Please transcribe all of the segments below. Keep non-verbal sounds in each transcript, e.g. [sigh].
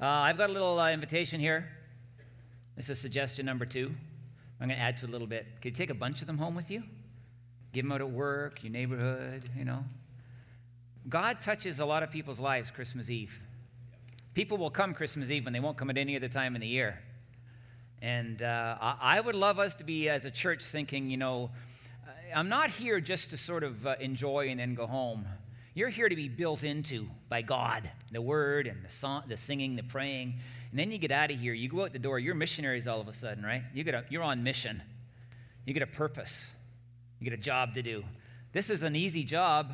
Uh, I've got a little uh, invitation here. This is suggestion number two. I'm going to add to a little bit. Can you take a bunch of them home with you? Give them out at work, your neighborhood, you know. God touches a lot of people's lives Christmas Eve. People will come Christmas Eve and they won't come at any other time in the year. And uh, I would love us to be, as a church, thinking, you know, I'm not here just to sort of uh, enjoy and then go home. You're here to be built into by God, the word and the, song, the singing, the praying. And then you get out of here, you go out the door, you're missionaries all of a sudden, right? You get a, you're on mission. You get a purpose. You get a job to do. This is an easy job,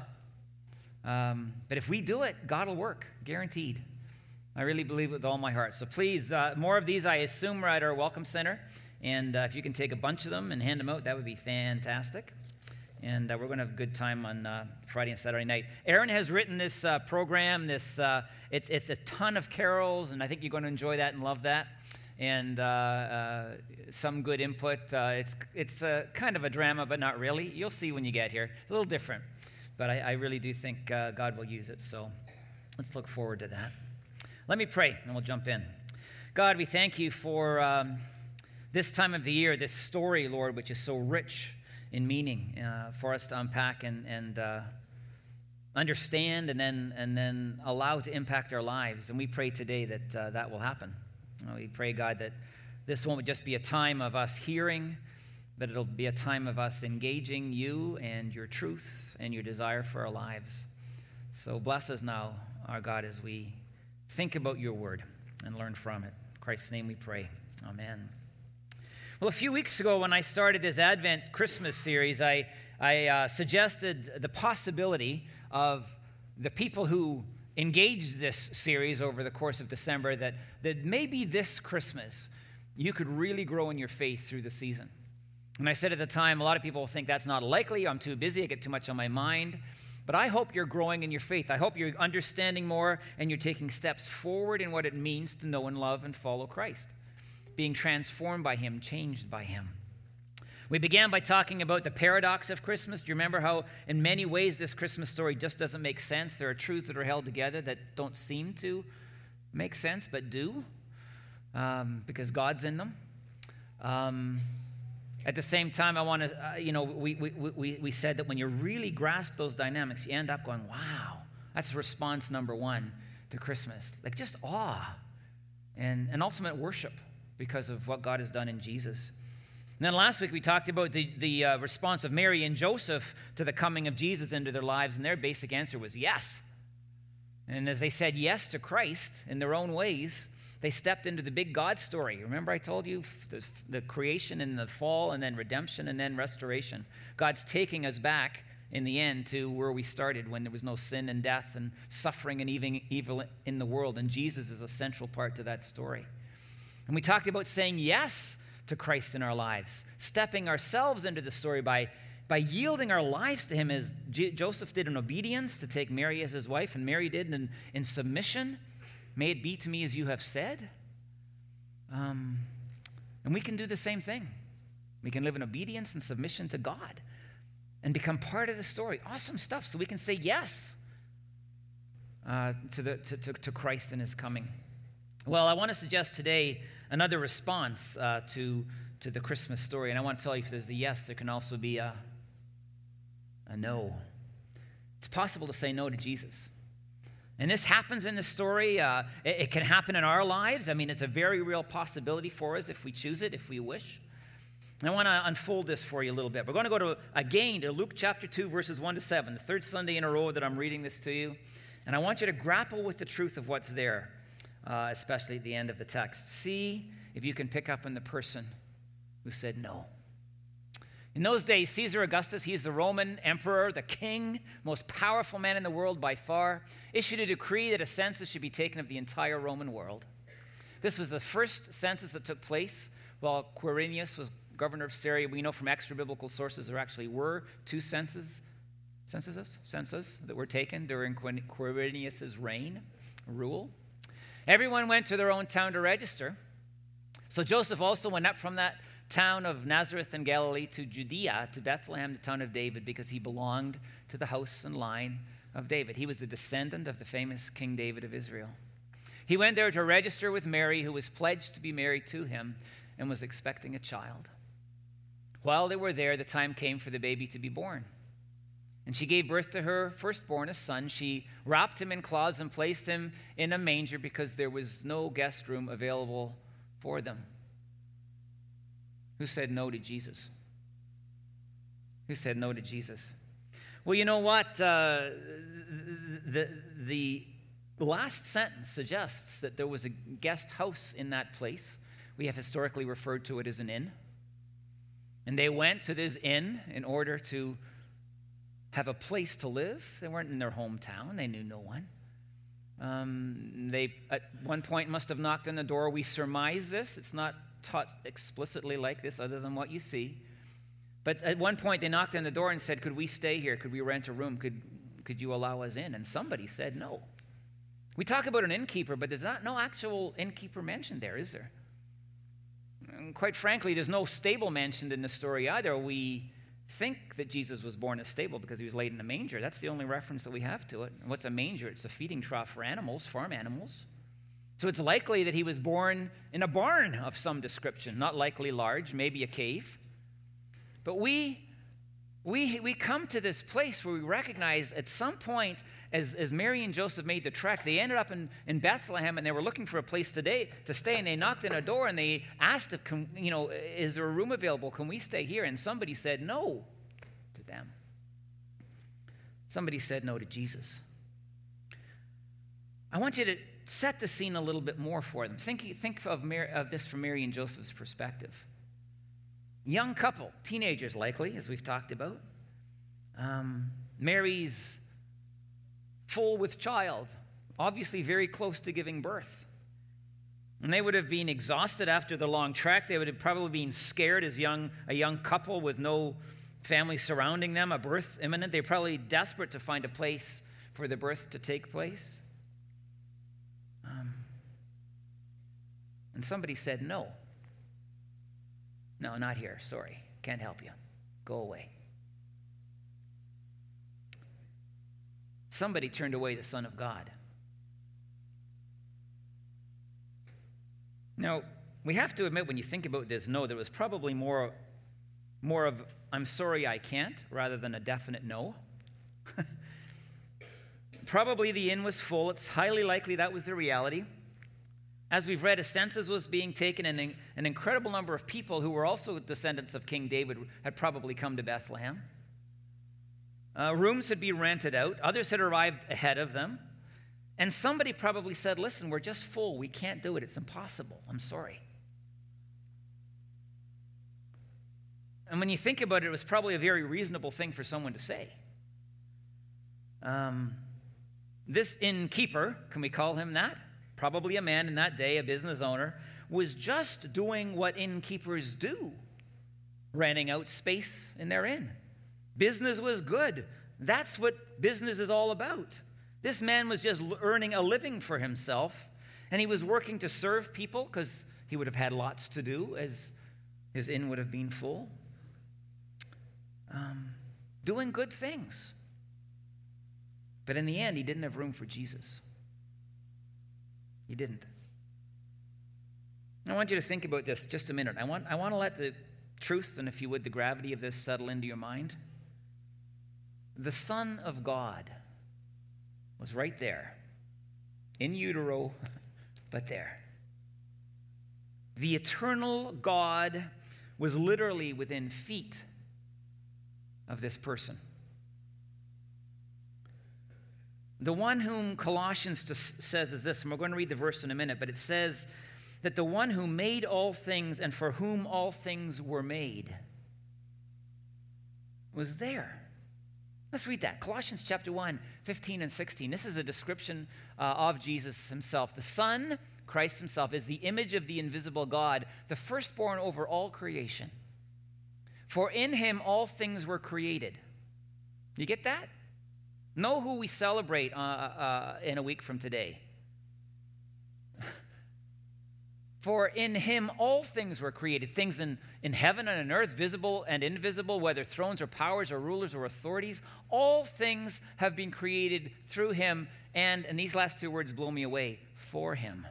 um, but if we do it, God will work, guaranteed. I really believe it with all my heart. So please, uh, more of these, I assume, are at our Welcome Center. And uh, if you can take a bunch of them and hand them out, that would be fantastic. And uh, we're going to have a good time on uh, Friday and Saturday night. Aaron has written this uh, program. This uh, it's, it's a ton of carols, and I think you're going to enjoy that and love that. And some good input. it's it's a, kind of a drama, but not really. You'll see when you get here. It's a little different. But I, I really do think God will use it. So let's look forward to that. Let me pray, and we'll jump in. God, we thank you for um, this time of the year, this story, Lord, which is so rich in meaning uh, for us to unpack and, and uh, understand and then, and then allow to impact our lives. And we pray today that uh, that will happen. we pray, God, that this won't just be a time of us hearing, but it'll be a time of us engaging you and your truth and your desire for our lives. So bless us now, our God, as we think about your word and learn from it. In Christ's name we pray. Amen. Well, a few weeks ago, when I started this Advent Christmas series, I, I uh, suggested the possibility of the people who engaged this series over the course of December that, that maybe this Christmas you could really grow in your faith through the season. And I said at the time, a lot of people think that's not likely. I'm too busy. I get too much on my mind. But I hope you're growing in your faith. I hope you're understanding more and you're taking steps forward in what it means to know and love and follow Christ, being transformed by Him, changed by Him. We began by talking about the paradox of Christmas. Do you remember how, in many ways, this Christmas story just doesn't make sense? There are truths that are held together that don't seem to make sense, but do, um, because God's in them. Um, at the same time, I want to, uh, you know, we, we, we, we said that when you really grasp those dynamics, you end up going, wow, that's response number one to Christmas. Like just awe and, and ultimate worship because of what God has done in Jesus. And then last week we talked about the, the uh, response of Mary and Joseph to the coming of Jesus into their lives, and their basic answer was yes. And as they said yes to Christ in their own ways, they stepped into the big God story. Remember, I told you the, the creation and the fall, and then redemption, and then restoration. God's taking us back in the end to where we started when there was no sin and death and suffering and evil in the world. And Jesus is a central part to that story. And we talked about saying yes to Christ in our lives, stepping ourselves into the story by, by yielding our lives to Him as J- Joseph did in obedience to take Mary as his wife, and Mary did in, in submission May it be to me as you have said. Um, and we can do the same thing. We can live in obedience and submission to God and become part of the story. Awesome stuff. So we can say yes uh, to, the, to, to, to, Christ and his coming. Well, I want to suggest today another response uh, to, to the Christmas story. And I want to tell you if there's a yes, there can also be a, a no. It's possible to say no to Jesus. And this happens in the story. Uh, it, it, can happen in our lives. I mean, it's a very real possibility for us if we choose it, if we wish. And I want to unfold this for you a little bit. We're going to go to, again, to Luke chapter 2, verses 1 to 7, the third Sunday in a row that I'm reading this to you. And I want you to grapple with the truth of what's there, uh, especially at the end of the text. See if you can pick up on the person who said no. In those days, Caesar Augustus, he's the Roman emperor, the king, most powerful man in the world by far, issued a decree that a census should be taken of the entire Roman world. This was the first census that took place while Quirinius was governor of Syria. We know from extra biblical sources there actually were two censuses, censuses, census that were taken during Quirinius's reign, rule. Everyone went to their own town to register. So Joseph also went up from that town of Nazareth in Galilee to Judea, to Bethlehem, the town of David, because he belonged to the house and line of David. He was a descendant of the famous King David of Israel. He went there to register with Mary, who was pledged to be married to him and was expecting a child. While they were there, the time came for the baby to be born. And she gave birth to her firstborn, a son. She wrapped him in cloths and placed him in a manger because there was no guest room available for them. Who said no to Jesus? Who said no to Jesus? Well, you know what? Uh, the, the last sentence suggests that there was a guest house in that place. We have historically referred to it as an inn. And they went to this inn in order to have a place to live. They weren't in their hometown, they knew no one. Um, they, at one point, must have knocked on the door. We surmise this. It's not taught explicitly like this, other than what you see. But at one point, they knocked on the door and said, Could we stay here? Could we rent a room? Could, could you allow us in? And somebody said no. We talk about an innkeeper, but there's not no actual innkeeper mentioned there, is there? And quite frankly, there's no stable mentioned in the story either. We think that Jesus was born in a stable because he was laid in a manger. That's the only reference that we have to it. And what's a manger? It's a feeding trough for animals, farm animals. So it's likely that he was born in a barn of some description, not likely large, maybe a cave. But we, we, we come to this place where we recognize at some point, as, as Mary and Joseph made the trek, they ended up in, in Bethlehem and they were looking for a place today to stay. And they knocked on a door and they asked if, you know, is there a room available? Can we stay here? And somebody said no to them. Somebody said no to Jesus. I want you to set the scene a little bit more for them. Think, think of, Mary, of this from Mary and Joseph's perspective. Young couple, teenagers likely, as we've talked about. Um, Mary's full with child, obviously very close to giving birth. And they would have been exhausted after the long trek. They would have probably been scared as young, a young couple with no family surrounding them, a birth imminent. They're probably desperate to find a place for the birth to take place. Um, and somebody said no. No, not here. Sorry. Can't help you. Go away. Somebody turned away the Son of God. Now, we have to admit, when you think about this, no, there was probably more, more of, I'm sorry I can't, rather than a definite no. [laughs] probably the inn was full. It's highly likely that was the reality. As we've read, a census was being taken, and an incredible number of people who were also descendants of King David had probably come to Bethlehem. Uh, rooms had been rented out, others had arrived ahead of them. And somebody probably said, Listen, we're just full. We can't do it. It's impossible. I'm sorry. And when you think about it, it was probably a very reasonable thing for someone to say. Um, this innkeeper, can we call him that? probably a man in that day, a business owner, was just doing what innkeepers do renting out space in their inn. Business was good. That's what business is all about. This man was just earning a living for himself, and he was working to serve people because he would have had lots to do as his inn would have been full. Um, doing good things. But in the end, he didn't have room for Jesus. He didn't. I want you to think about this just a minute. I want, I want to let the truth and, if you would, the gravity of this settle into your mind. The Son of God was right there, in utero, [laughs] but there. The eternal God was literally within feet of this person. The one whom Colossians says is this, and we're going to read the verse in a minute, but it says that the one who made all things and for whom all things were made was there. Let's read that. Colossians chapter 1, 15 and 16. This is a description uh, of Jesus himself. The Son, Christ himself, is the image of the invisible God, the firstborn over all creation. For in him all things were created. You get that? Know who we celebrate uh, uh, in a week from today. For in him all things were created, things in, in heaven and on earth, visible and invisible, whether thrones or powers or rulers or authorities. All things have been created through him. And, and these last two words blow me away for him.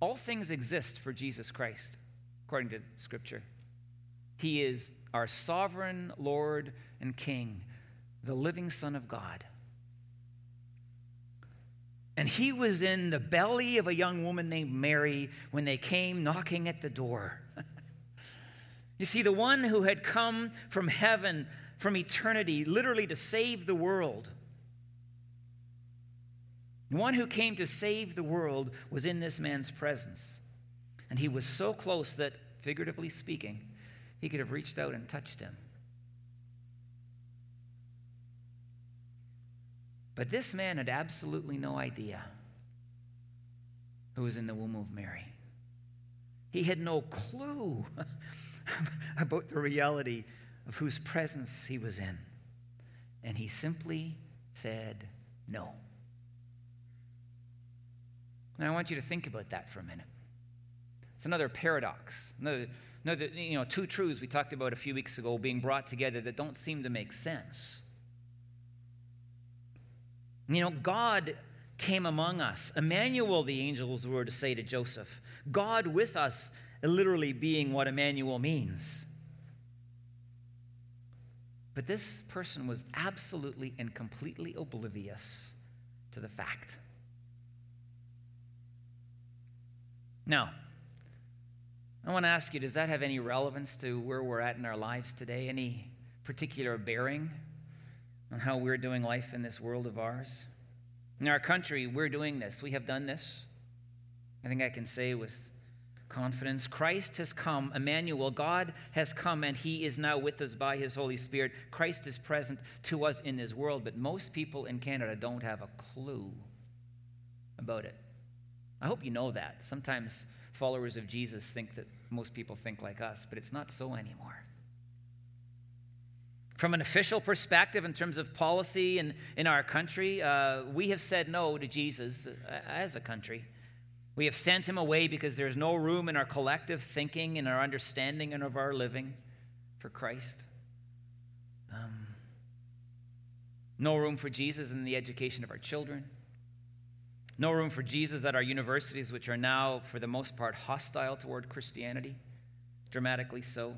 All things exist for Jesus Christ, according to Scripture. He is our sovereign Lord and King, the living Son of God. And he was in the belly of a young woman named Mary when they came knocking at the door. [laughs] you see, the one who had come from heaven, from eternity, literally to save the world, the one who came to save the world was in this man's presence. And he was so close that, figuratively speaking, he could have reached out and touched him. But this man had absolutely no idea who was in the womb of Mary. He had no clue [laughs] about the reality of whose presence he was in. And he simply said no. Now, I want you to think about that for a minute. It's another paradox, another, another, you know, two truths we talked about a few weeks ago being brought together that don't seem to make sense. You know, God came among us. Emmanuel, the angels were to say to Joseph. God with us, literally being what Emmanuel means. But this person was absolutely and completely oblivious to the fact. Now, I want to ask you does that have any relevance to where we're at in our lives today? Any particular bearing on how we're doing life in this world of ours? In our country, we're doing this. We have done this. I think I can say with confidence Christ has come, Emmanuel, God has come, and He is now with us by His Holy Spirit. Christ is present to us in this world, but most people in Canada don't have a clue about it. I hope you know that. Sometimes followers of Jesus think that most people think like us, but it's not so anymore. From an official perspective, in terms of policy in, in our country, uh, we have said no to Jesus uh, as a country. We have sent him away because there's no room in our collective thinking and our understanding and of our living for Christ. Um, no room for Jesus in the education of our children. No room for Jesus at our universities, which are now, for the most part, hostile toward Christianity, dramatically so.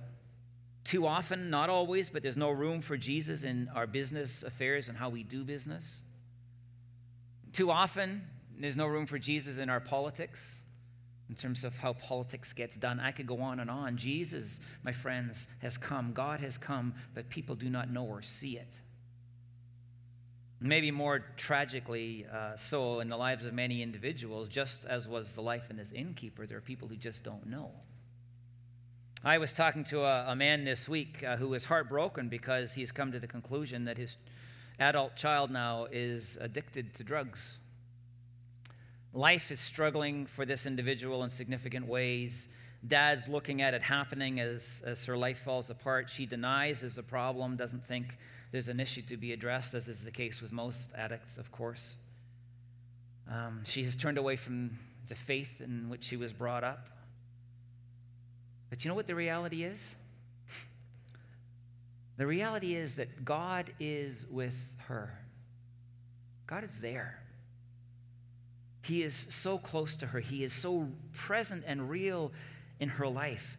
Too often, not always, but there's no room for Jesus in our business affairs and how we do business. Too often, there's no room for Jesus in our politics, in terms of how politics gets done. I could go on and on. Jesus, my friends, has come. God has come, but people do not know or see it. Maybe more tragically, uh, so in the lives of many individuals, just as was the life in this innkeeper, there are people who just don't know. I was talking to a, a man this week uh, who was heartbroken because he's come to the conclusion that his adult child now is addicted to drugs. Life is struggling for this individual in significant ways. Dad's looking at it happening as, as her life falls apart. She denies there's a problem, doesn't think there's an issue to be addressed, as is the case with most addicts, of course. Um, she has turned away from the faith in which she was brought up. But you know what the reality is? The reality is that God is with her. God is there. He is so close to her. He is so present and real in her life.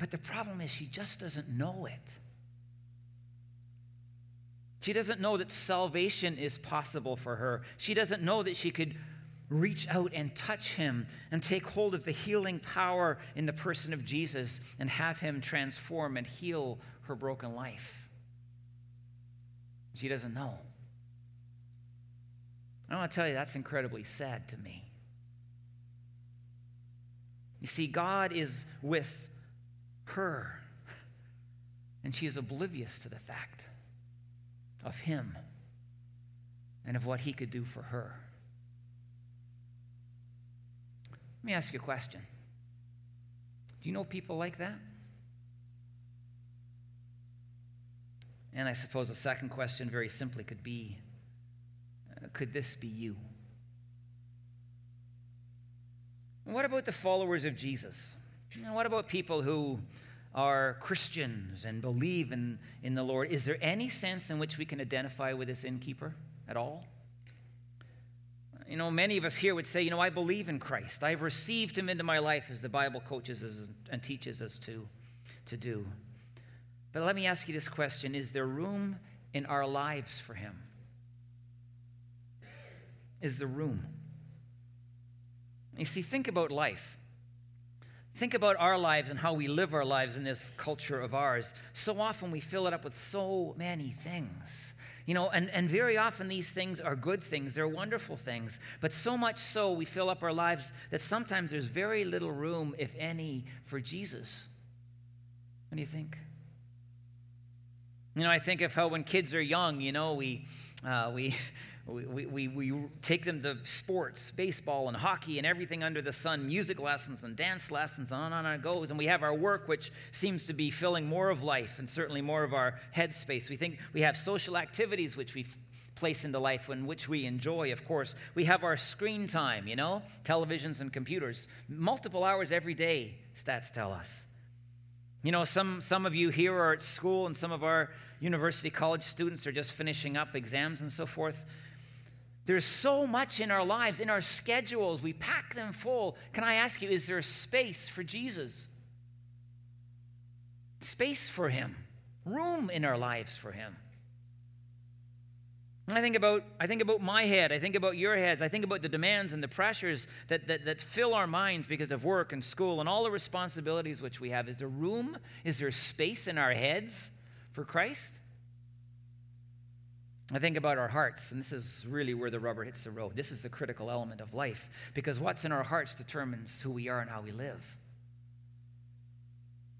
But the problem is, she just doesn't know it. She doesn't know that salvation is possible for her. She doesn't know that she could reach out and touch him and take hold of the healing power in the person of Jesus and have him transform and heal her broken life. She doesn't know. I want to tell you, that's incredibly sad to me. You see, God is with her, and she is oblivious to the fact of Him and of what He could do for her. Let me ask you a question. Do you know people like that? And I suppose a second question, very simply, could be uh, could this be you? What about the followers of Jesus? What about people who are Christians and believe in, in the Lord? Is there any sense in which we can identify with this innkeeper at all? You know, many of us here would say, you know, I believe in Christ. I've received him into my life as the Bible coaches us and teaches us to, to do. But let me ask you this question Is there room in our lives for him? Is there room? You see, think about life. Think about our lives and how we live our lives in this culture of ours. So often we fill it up with so many things. You know, and, and very often these things are good things, they're wonderful things. But so much so we fill up our lives that sometimes there's very little room, if any, for Jesus. What do you think? You know, I think of how when kids are young, you know, we, uh, we, [laughs] we, we, we take them to sports, baseball and hockey and everything under the sun, music lessons and dance lessons, and on and on it goes. And we have our work, which seems to be filling more of life and certainly more of our headspace. We think we have social activities, which we place into life in which we enjoy, of course. We have our screen time, you know, televisions and computers, multiple hours every day, stats tell us. You know, some, some of you here are at school, and some of our university college students are just finishing up exams and so forth. There's so much in our lives, in our schedules, we pack them full. Can I ask you, is there space for Jesus? Space for Him, room in our lives for Him. I think about I think about my head, I think about your heads, I think about the demands and the pressures that, that, that fill our minds because of work and school and all the responsibilities which we have. Is there room? Is there space in our heads for Christ? I think about our hearts, and this is really where the rubber hits the road. This is the critical element of life because what's in our hearts determines who we are and how we live.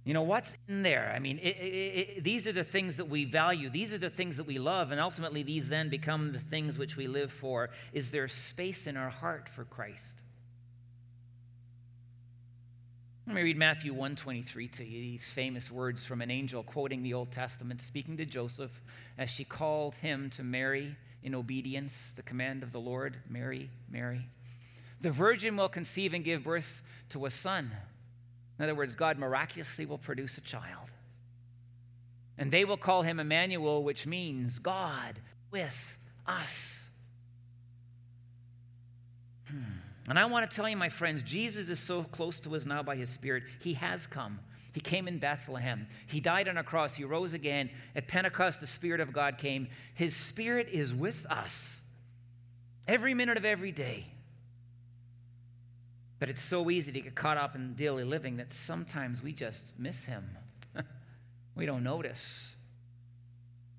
You know, what's in there? I mean, it, it, it, these are the things that we value, these are the things that we love, and ultimately these then become the things which we live for. Is there space in our heart for Christ? Let me read Matthew 123 to you, these famous words from an angel quoting the Old Testament, speaking to Joseph as she called him to marry in obedience the command of the Lord Mary, Mary. The virgin will conceive and give birth to a son. In other words, God miraculously will produce a child. And they will call him Emmanuel, which means God with us. Hmm. And I want to tell you, my friends, Jesus is so close to us now by his Spirit. He has come. He came in Bethlehem. He died on a cross. He rose again. At Pentecost, the Spirit of God came. His Spirit is with us every minute of every day. But it's so easy to get caught up in daily living that sometimes we just miss Him. [laughs] we don't notice.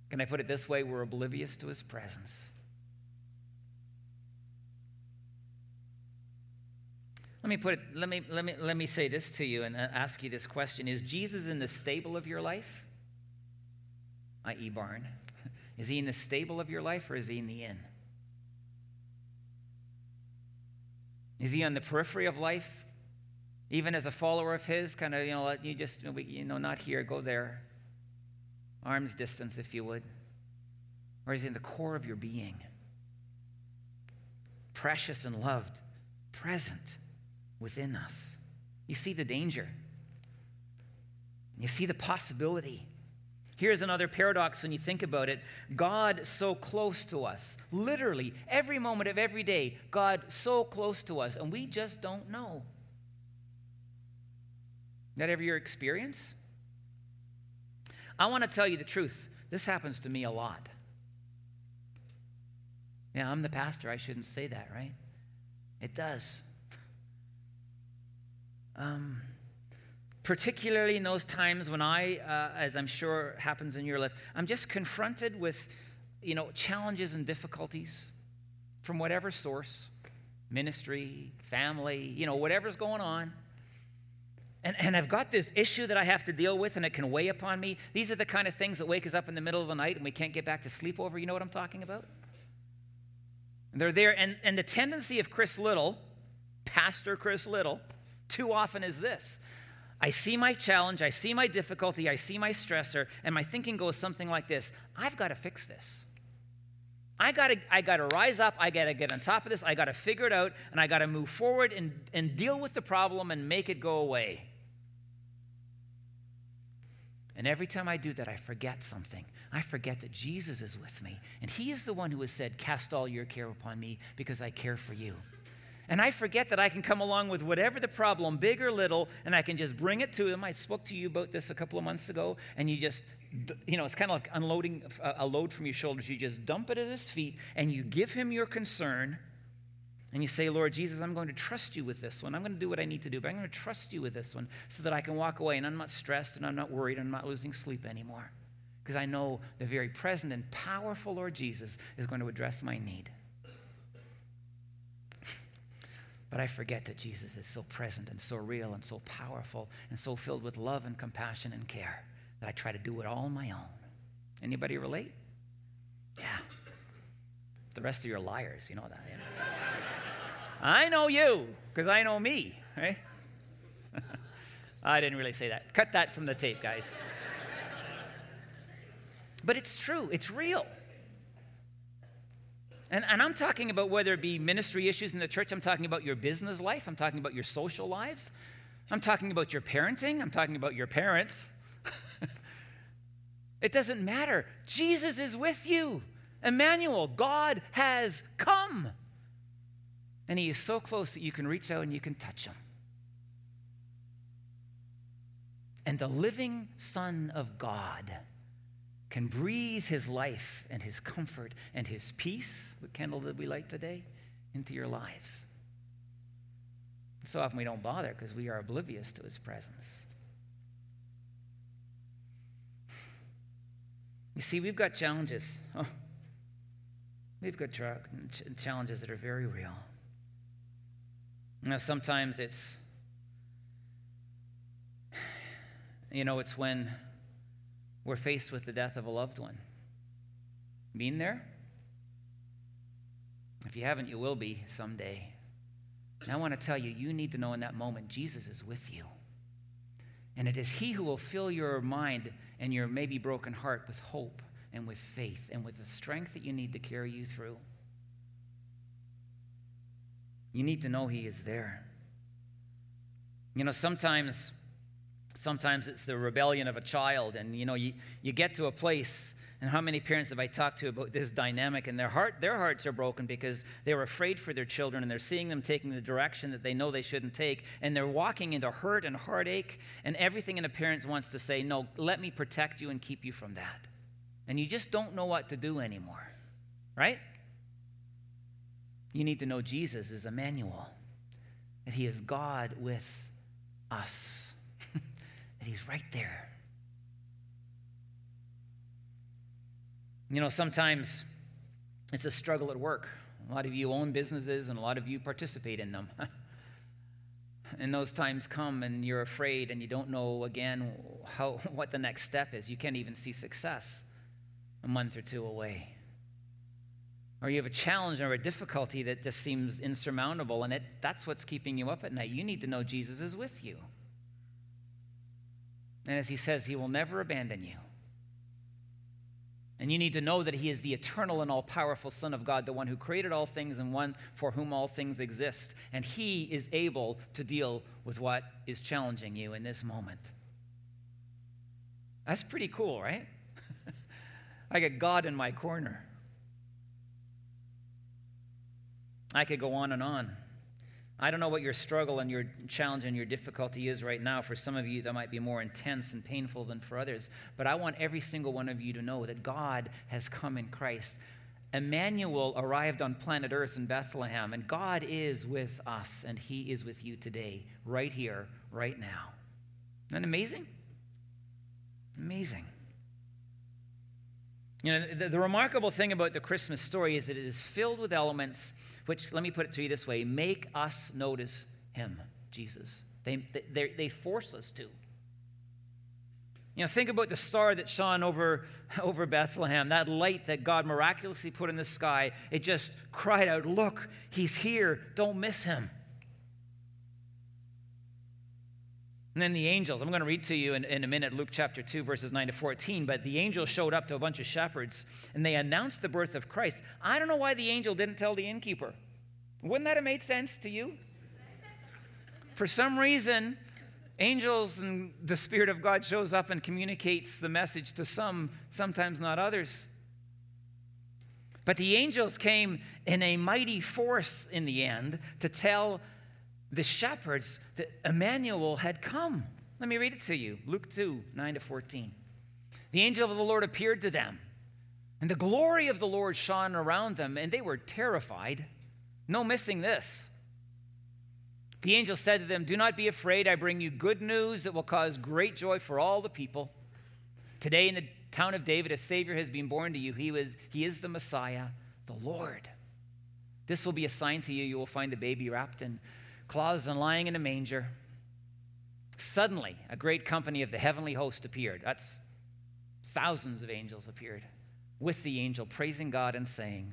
Can I put it this way? We're oblivious to His presence. Let me put it, let me, let me, let me say this to you and uh, ask you this question. Is Jesus in the stable of your life? I.e., barn. [laughs] Is he in the stable of your life or is he in the inn? Is he on the periphery of life? Even as a follower of his, kind of, you know, you just, you know, not here, go there. Arm's distance, if you would. Or is he in the core of your being? Precious and loved, present within us. You see the danger, you see the possibility. Here's another paradox when you think about it God so close to us, literally every moment of every day, God so close to us, and we just don't know. That ever your experience? I want to tell you the truth. This happens to me a lot. Yeah, I'm the pastor. I shouldn't say that, right? It does. Um, particularly in those times when I, uh, as I'm sure happens in your life, I'm just confronted with, you know, challenges and difficulties from whatever source, ministry, family, you know, whatever's going on. And, and I've got this issue that I have to deal with, and it can weigh upon me. These are the kind of things that wake us up in the middle of the night and we can't get back to sleep over. You know what I'm talking about? And they're there. And, and the tendency of Chris Little, Pastor Chris Little, too often is this I see my challenge, I see my difficulty, I see my stressor, and my thinking goes something like this I've got to fix this. I gotta, I gotta rise up, I gotta get on top of this, I gotta figure it out, and I gotta move forward and, and deal with the problem and make it go away. And every time I do that, I forget something. I forget that Jesus is with me. And He is the one who has said, Cast all your care upon me because I care for you. And I forget that I can come along with whatever the problem, big or little, and I can just bring it to Him. I spoke to you about this a couple of months ago, and you just, you know, it's kind of like unloading a load from your shoulders. You just dump it at His feet, and you give Him your concern and you say, Lord Jesus, I'm going to trust you with this one. I'm going to do what I need to do, but I'm going to trust you with this one so that I can walk away and I'm not stressed and I'm not worried and I'm not losing sleep anymore. Because I know the very present and powerful Lord Jesus is going to address my need. But I forget that Jesus is so present and so real and so powerful and so filled with love and compassion and care that I try to do it all on my own. Anybody relate? Yeah. The rest of you are liars, you know that. You know? I know you because I know me, right? [laughs] I didn't really say that. Cut that from the tape, guys. but it's true, it's real. And, and I'm talking about whether it be ministry issues in the church, I'm talking about your business life, I'm talking about your social lives, I'm talking about your parenting, I'm talking about your parents. [laughs] it doesn't matter. Jesus is with you. Emmanuel, God has come. And he is so close that you can reach out and you can touch him. And the living Son of God can breathe his life and his comfort and his peace, the candle that we light today, into your lives. So often we don't bother because we are oblivious to his presence. You see, we've got challenges. We've got challenges that are very real. Now, sometimes it's, [sighs] you know, it's when we're faced with the death of a loved one. Been there? If you haven't, you will be someday. And I want to tell you, you need to know in that moment, Jesus is with you. And it is He who will fill your mind and your maybe broken heart with hope and with faith and with the strength that you need to carry you through. You need to know He is there. You know, sometimes, sometimes it's the rebellion of a child, and you know, you, you get to a place, and how many parents have I talked to about this dynamic? And their heart, their hearts are broken because they're afraid for their children, and they're seeing them taking the direction that they know they shouldn't take, and they're walking into hurt and heartache, and everything in a parent wants to say, "No, let me protect you and keep you from that." And you just don't know what to do anymore, right? You need to know Jesus is Emmanuel, that He is God with us, that He's right there. You know, sometimes it's a struggle at work. A lot of you own businesses and a lot of you participate in them. [laughs] and those times come and you're afraid and you don't know again how, [laughs] what the next step is. You can't even see success a month or two away or you have a challenge or a difficulty that just seems insurmountable and it, that's what's keeping you up at night, you need to know Jesus is with you. And as he says, he will never abandon you. And you need to know that he is the eternal and all powerful Son of God, the one who created all things and one for whom all things exist. And he is able to deal with what is challenging you in this moment. That's pretty cool, right? [laughs] I got God in my corner. I could go on and on. I don't know what your struggle and your challenge and your difficulty is right now. For some of you, that might be more intense and painful than for others. But I want every single one of you to know that God has come in Christ. Emmanuel arrived on planet Earth in Bethlehem, and God is with us, and He is with you today, right here, right now. Isn't that amazing? Amazing. You know, the, the remarkable thing about the Christmas story is that it is filled with elements which, let me put it to you this way make us notice him, Jesus. They, they, they force us to. You know, think about the star that shone over, [laughs] over Bethlehem, that light that God miraculously put in the sky. It just cried out, Look, he's here. Don't miss him. And then the angels, I'm going to read to you in, in, a minute Luke chapter 2, verses 9 to 14. But the angel showed up to a bunch of shepherds and they announced the birth of Christ. I don't know why the angel didn't tell the innkeeper. Wouldn't that have made sense to you? For some reason, Angels and the Spirit of God shows up and communicates the message to some, sometimes not others. But the angels came in a mighty force in the end to tell the shepherds that Emmanuel had come. Let me read it to you Luke 2 9 to 14. The angel of the Lord appeared to them, and the glory of the Lord shone around them, and they were terrified. No missing this. The angel said to them, Do not be afraid. I bring you good news that will cause great joy for all the people. Today, in the town of David, a Savior has been born to you. He, was, he is the Messiah, the Lord. This will be a sign to you. You will find the baby wrapped in cloths and lying in a manger. Suddenly, a great company of the heavenly host appeared. That's thousands of angels appeared with the angel, praising God and saying,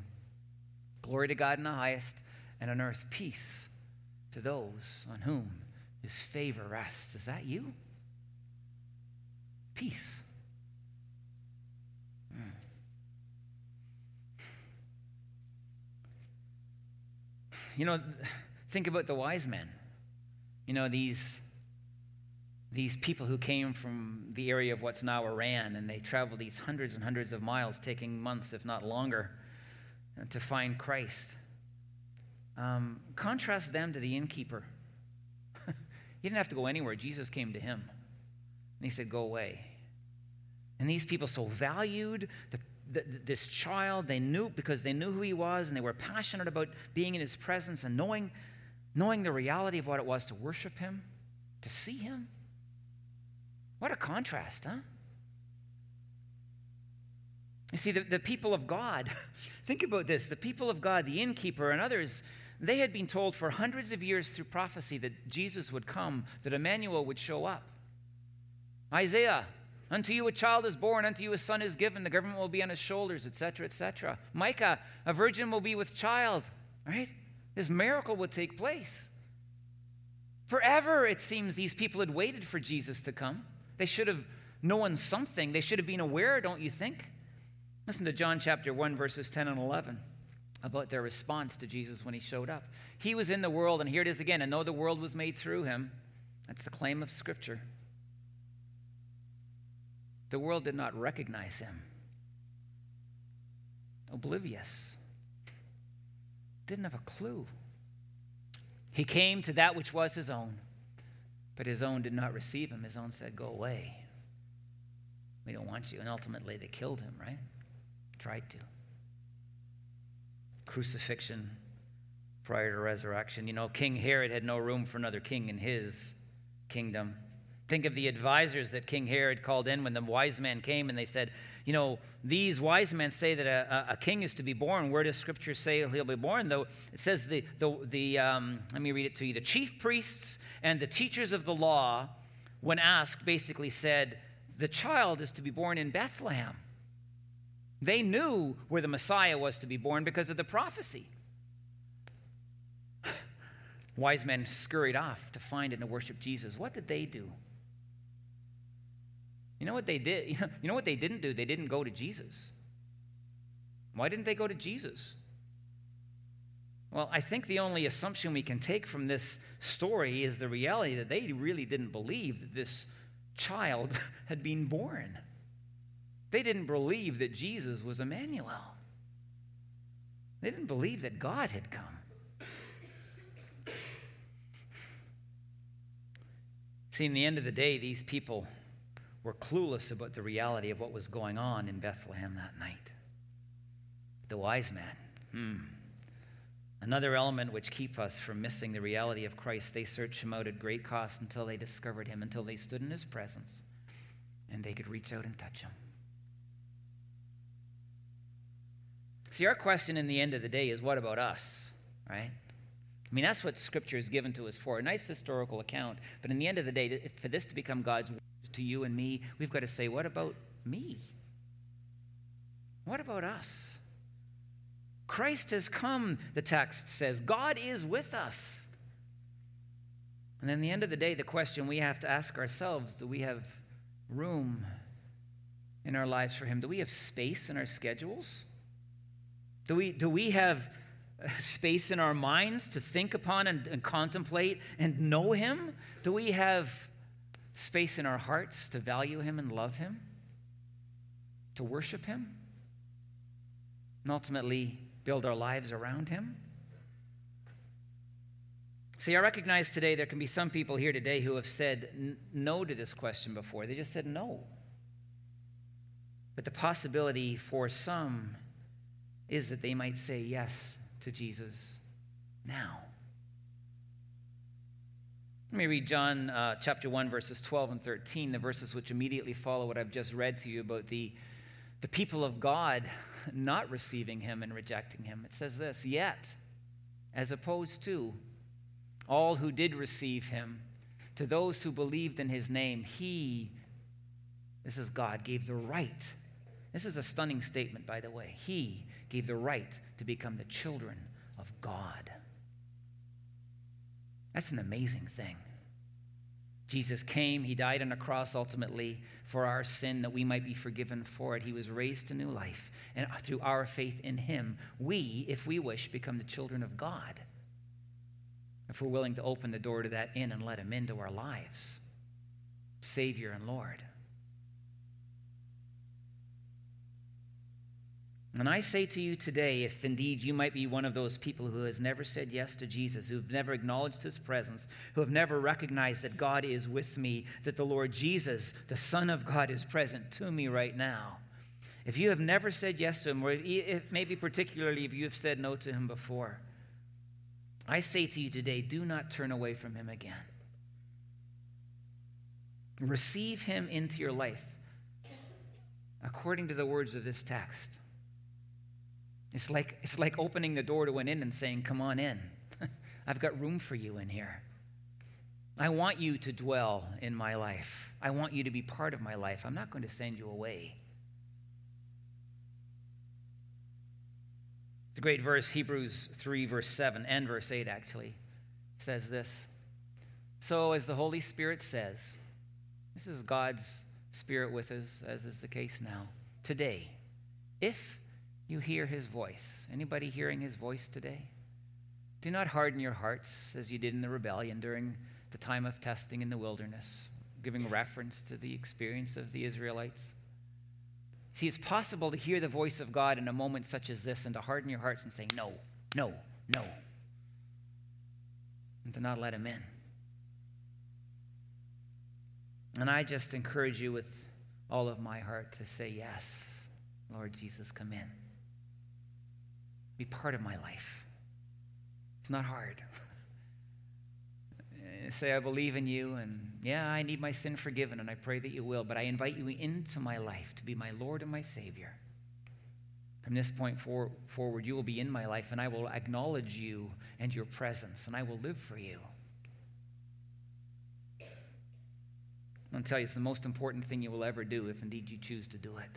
Glory to God in the highest, and on earth peace to those on whom his favor rests. Is that you? Peace. Hmm. You know, think about the wise men. You know, these, these people who came from the area of what's now Iran, and they traveled these hundreds and hundreds of miles, taking months, if not longer, to find Christ. Um, contrast them to the innkeeper. [laughs] he didn't have to go anywhere. Jesus came to him. And he said, Go away. And these people so valued the, this child. They knew because they knew who he was and they were passionate about being in his presence and knowing, knowing the reality of what it was to worship him, to see him. What a contrast, huh? You see, the, the people of God, [laughs] think about this the people of God, the innkeeper, and others they had been told for hundreds of years through prophecy that Jesus would come, that Emmanuel would show up. Isaiah, unto you a child is born, unto you a son is given, the government will be on his shoulders, etc., etc. Micah, a virgin will be with child, right? This miracle would take place. Forever, it seems, these people had waited for Jesus to come. They should have known something. They should have been aware, don't you think? Listen to John chapter 1, verses 10 and 11 about their response to Jesus when he showed up. He was in the world, and here it is again, and though the world was made through him, that's the claim of Scripture. The world did not recognize him. Oblivious. Didn't have a clue. He came to that which was his own, but his own did not receive him. His own said, Go away. We don't want you. And ultimately, they killed him, right? Tried to crucifixion prior to resurrection. You know, King Herod had no room for another king in his kingdom. Think of the advisors that King Herod called in when the wise men came and they said, You know, these wise men say that a, a king is to be born. Where does Scripture say he'll be born? Though it says the, the, the um, let me read it to you. The chief priests and the teachers of the law, when asked, basically said, The child is to be born in Bethlehem. They knew where the Messiah was to be born because of the prophecy. [sighs] Wise men scurried off to find and to worship Jesus. What did they do? You know what they did? [laughs] You know what they didn't do? They didn't go to Jesus. Why didn't they go to Jesus? Well, I think the only assumption we can take from this story is the reality that they really didn't believe that this child [laughs] had been born. They didn't believe that Jesus was Emmanuel. They didn't believe that God had come. See, in the end of the day, these people were clueless about the reality of what was going on in Bethlehem that night. The wise man, hmm. Another element which keep us from missing the reality of Christ, they searched him out at great cost until they discovered him, until they stood in his presence and they could reach out and touch him. See, our question in the end of the day is what about us, right? I mean, that's what Scripture is given to us for a nice historical account. But in the end of the day, for this to become God's to you and me, we've got to say, what about me? What about us? Christ has come, the text says. God is with us. And in the end of the day, the question we have to ask ourselves do we have room in our lives for Him? Do we have space in our schedules? Do we, do we have [laughs] space in our minds to think upon and, and contemplate and know Him? Do we have space in our hearts to value Him and love Him, to worship Him, and ultimately build our lives around Him? See, I recognize today there can be some people here today who have said no to this question before. They just said no. But the possibility for some is that they might say yes to Jesus now. Let me read John uh, chapter 1, verses 12 and 13, the verses which immediately follow what I've just read to you about the, the people of God not receiving him and rejecting him. It says this Yet, as opposed to all who did receive him, to those who believed in his name, he, this is God, gave the right. This is a stunning statement, by the way. He gave the right to become the children of God. That's an amazing thing. Jesus came, He died on a cross ultimately for our sin that we might be forgiven for it. He was raised to new life. And through our faith in Him, we, if we wish, become the children of God. If we're willing to open the door to that in and let Him into our lives, Savior and Lord. And I say to you today, if indeed you might be one of those people who has never said yes to Jesus, who've never acknowledged his presence, who have never recognized that God is with me, that the Lord Jesus, the Son of God, is present to me right now. If you have never said yes to him, or if, maybe particularly if you have said no to him before, I say to you today, do not turn away from him again. Receive him into your life according to the words of this text. It's like, it's like opening the door to an inn and saying, Come on in. [laughs] I've got room for you in here. I want you to dwell in my life. I want you to be part of my life. I'm not going to send you away. The great verse, Hebrews 3, verse 7, and verse 8 actually, says this. So, as the Holy Spirit says, this is God's Spirit with us, as is the case now. Today, if you hear his voice. Anybody hearing his voice today? Do not harden your hearts as you did in the rebellion during the time of testing in the wilderness, giving reference to the experience of the Israelites. See, it's possible to hear the voice of God in a moment such as this and to harden your hearts and say, No, no, no, and to not let him in. And I just encourage you with all of my heart to say, Yes, Lord Jesus, come in be part of my life. It's not hard. [laughs] Say, I believe in you, and yeah, I need my sin forgiven, and I pray that you will, but I invite you into my life to be my Lord and my Savior. From this point for, forward, you will be in my life, and I will acknowledge you and your presence, and I will live for you. I'm going to tell you, it's the most important thing you will ever do if indeed you choose to do it.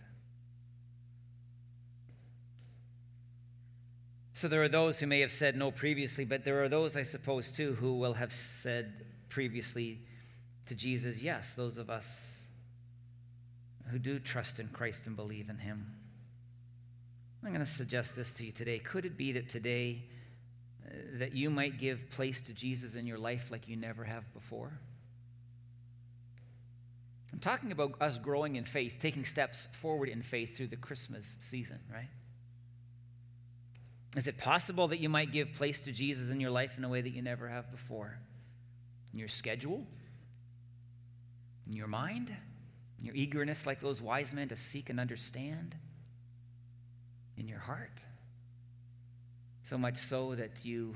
So there are those who may have said no previously, but there are those, I suppose, too, who will have said previously to Jesus, yes, those of us who do trust in Christ and believe in Him. I'm going to suggest this to you today. Could it be that today uh, that you might give place to Jesus in your life like you never have before? I'm talking about us growing in faith, taking steps forward in faith through the Christmas season, right? Is it possible that you might give place to Jesus in your life in a way that you never have before? In your schedule? In your mind? In your eagerness, like those wise men, to seek and understand? In your heart? So much so that you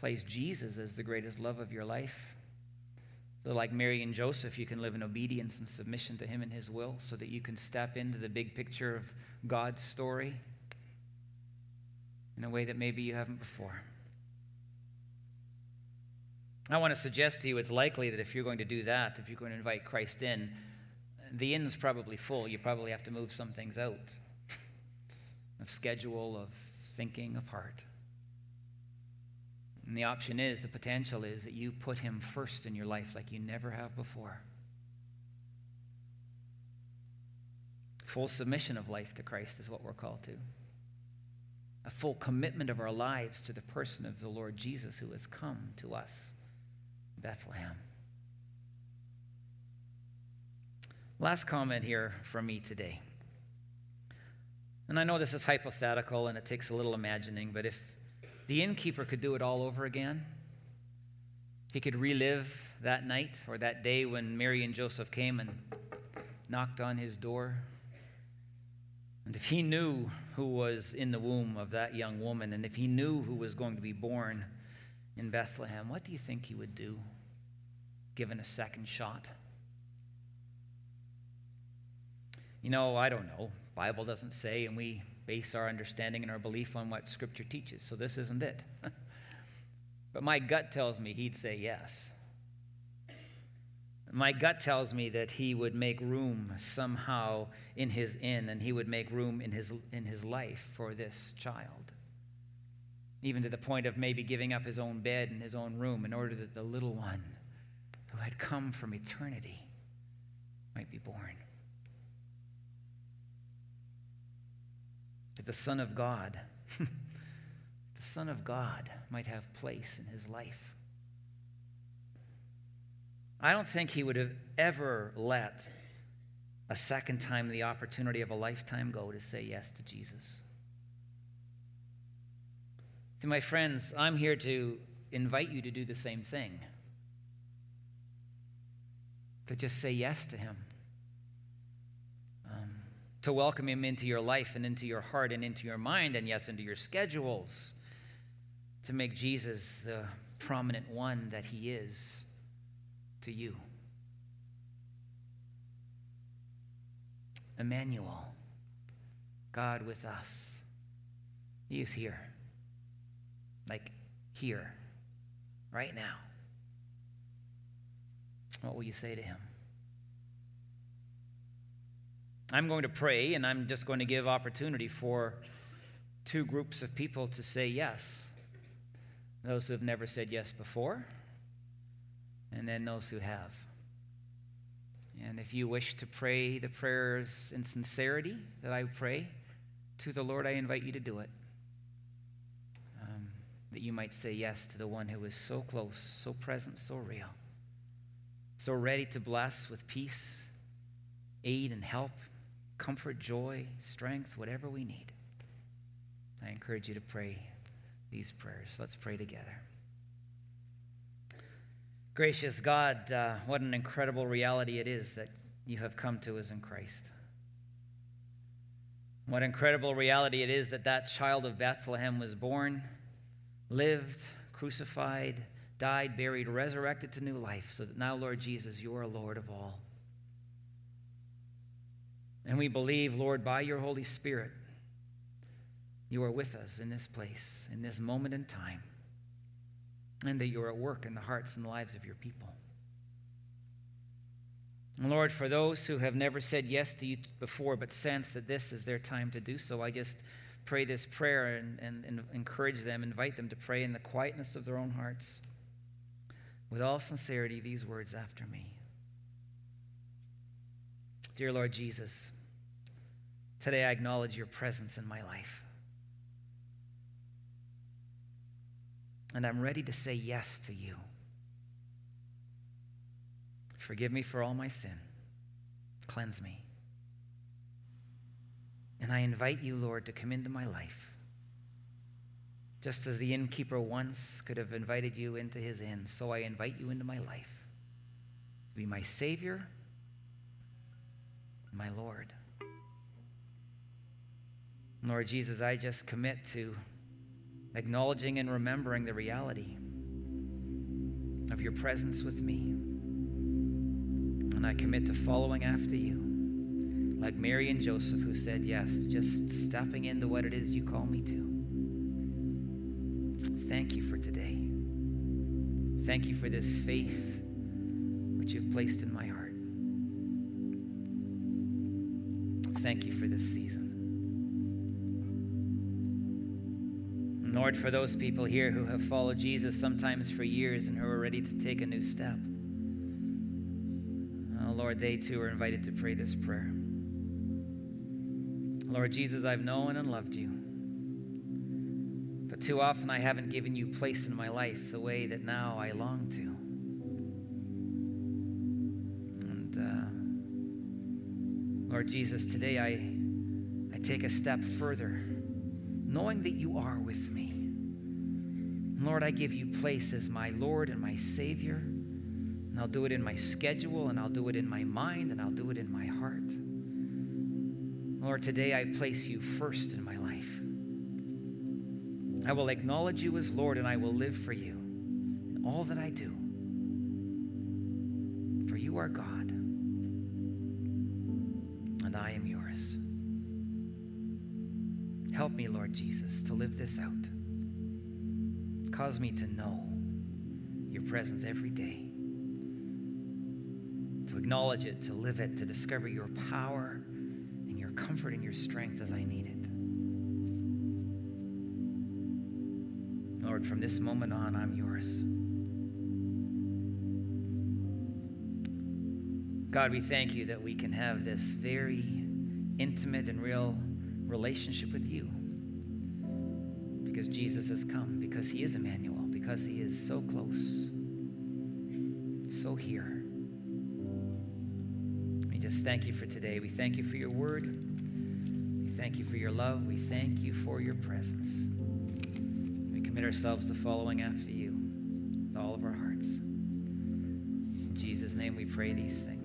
place Jesus as the greatest love of your life. So, like Mary and Joseph, you can live in obedience and submission to Him and His will so that you can step into the big picture of God's story in a way that maybe you haven't before. I want to suggest to you it's likely that if you're going to do that, if you're going to invite Christ in, the inn's probably full. You probably have to move some things out [laughs] of schedule, of thinking, of heart. And the option is, the potential is that you put him first in your life like you never have before. Full submission of life to Christ is what we're called to a full commitment of our lives to the person of the Lord Jesus who has come to us, Bethlehem. Last comment here from me today. And I know this is hypothetical and it takes a little imagining, but if the innkeeper could do it all over again, he could relive that night or that day when Mary and Joseph came and knocked on his door. And if he knew who was in the womb of that young woman, and if he knew who was going to be born in Bethlehem, what do you think he would do given a second shot? You know, I don't know. Bible doesn't say, and we base our understanding and our belief on what Scripture teaches. So this isn't it. [laughs] but my gut tells me he'd say yes. My gut tells me that he would make room somehow in his inn and he would make room in his, in his life for this child. Even to the point of maybe giving up his own bed and his own room in order that the little one who had come from eternity might be born. That the Son of God, [laughs] the Son of God might have place in his life. I don't think he would have ever let a second time the opportunity of a lifetime go to say yes to Jesus. To my friends, I'm here to invite you to do the same thing. To just say yes to him. Um, to welcome him into your life and into your heart and into your mind, and yes, into your schedules. To make Jesus the prominent one that he is to you. Emmanuel, God with us. He is here. Like here, right now. What will you say to him? I'm going to pray, and I'm just going to give opportunity for two groups of people to say yes. Those who have never said yes before, and then those who have. And if you wish to pray the prayers in sincerity that I pray to the Lord, I invite you to do it. Um, that you might say yes to the one who is so close, so present, so real, so ready to bless with peace, aid, and help, comfort, joy, strength, whatever we need. I encourage you to pray these prayers. Let's pray together. Gracious God, uh, what an incredible reality it is that you have come to us in Christ. What incredible reality it is that that child of Bethlehem was born, lived, crucified, died, buried, resurrected to new life, so that now, Lord Jesus, you are Lord of all. And we believe, Lord, by your Holy Spirit, you are with us in this place, in this moment in time and that you're at work in the hearts and lives of your people. And Lord, for those who have never said yes to you before but sense that this is their time to do so, I just pray this prayer and, and, and encourage them, invite them to pray in the quietness of their own hearts. With all sincerity, these words after me. Dear Lord Jesus, today I acknowledge your presence in my life. And I'm ready to say yes to you. Forgive me for all my sin. Cleanse me. And I invite you, Lord, to come into my life. Just as the innkeeper once could have invited you into his inn, so I invite you into my life. Be my Savior, my Lord. Lord Jesus, I just commit to acknowledging and remembering the reality of your presence with me. And I commit to following after you, like Mary and Joseph, who said yes, just stepping into what it is you call me to. Thank you for today. Thank you for this faith which you've placed in my heart. Thank you for this season. Lord, for those people here who have followed Jesus sometimes for years and who are ready to take a new step, oh, Lord, they too are invited to pray this prayer. Lord Jesus, I've known and loved you. But too often I haven't given you place in my life the way that now I long to. And uh, Lord Jesus, today I, I take a step further, knowing that you are with me. Lord, I give you place as my Lord and my Savior. And I'll do it in my schedule, and I'll do it in my mind, and I'll do it in my heart. Lord, today I place you first in my life. I will acknowledge you as Lord, and I will live for you in all that I do. For you are God, and I am yours. Help me, Lord Jesus, to live this out. Cause me to know your presence every day, to acknowledge it, to live it, to discover your power and your comfort and your strength as I need it. Lord, from this moment on, I'm yours. God, we thank you that we can have this very intimate and real relationship with you because Jesus has come, because he is Emmanuel, because he is so close, so here. We just thank you for today. We thank you for your word. We thank you for your love. We thank you for your presence. We commit ourselves to following after you with all of our hearts. In Jesus' name we pray these things.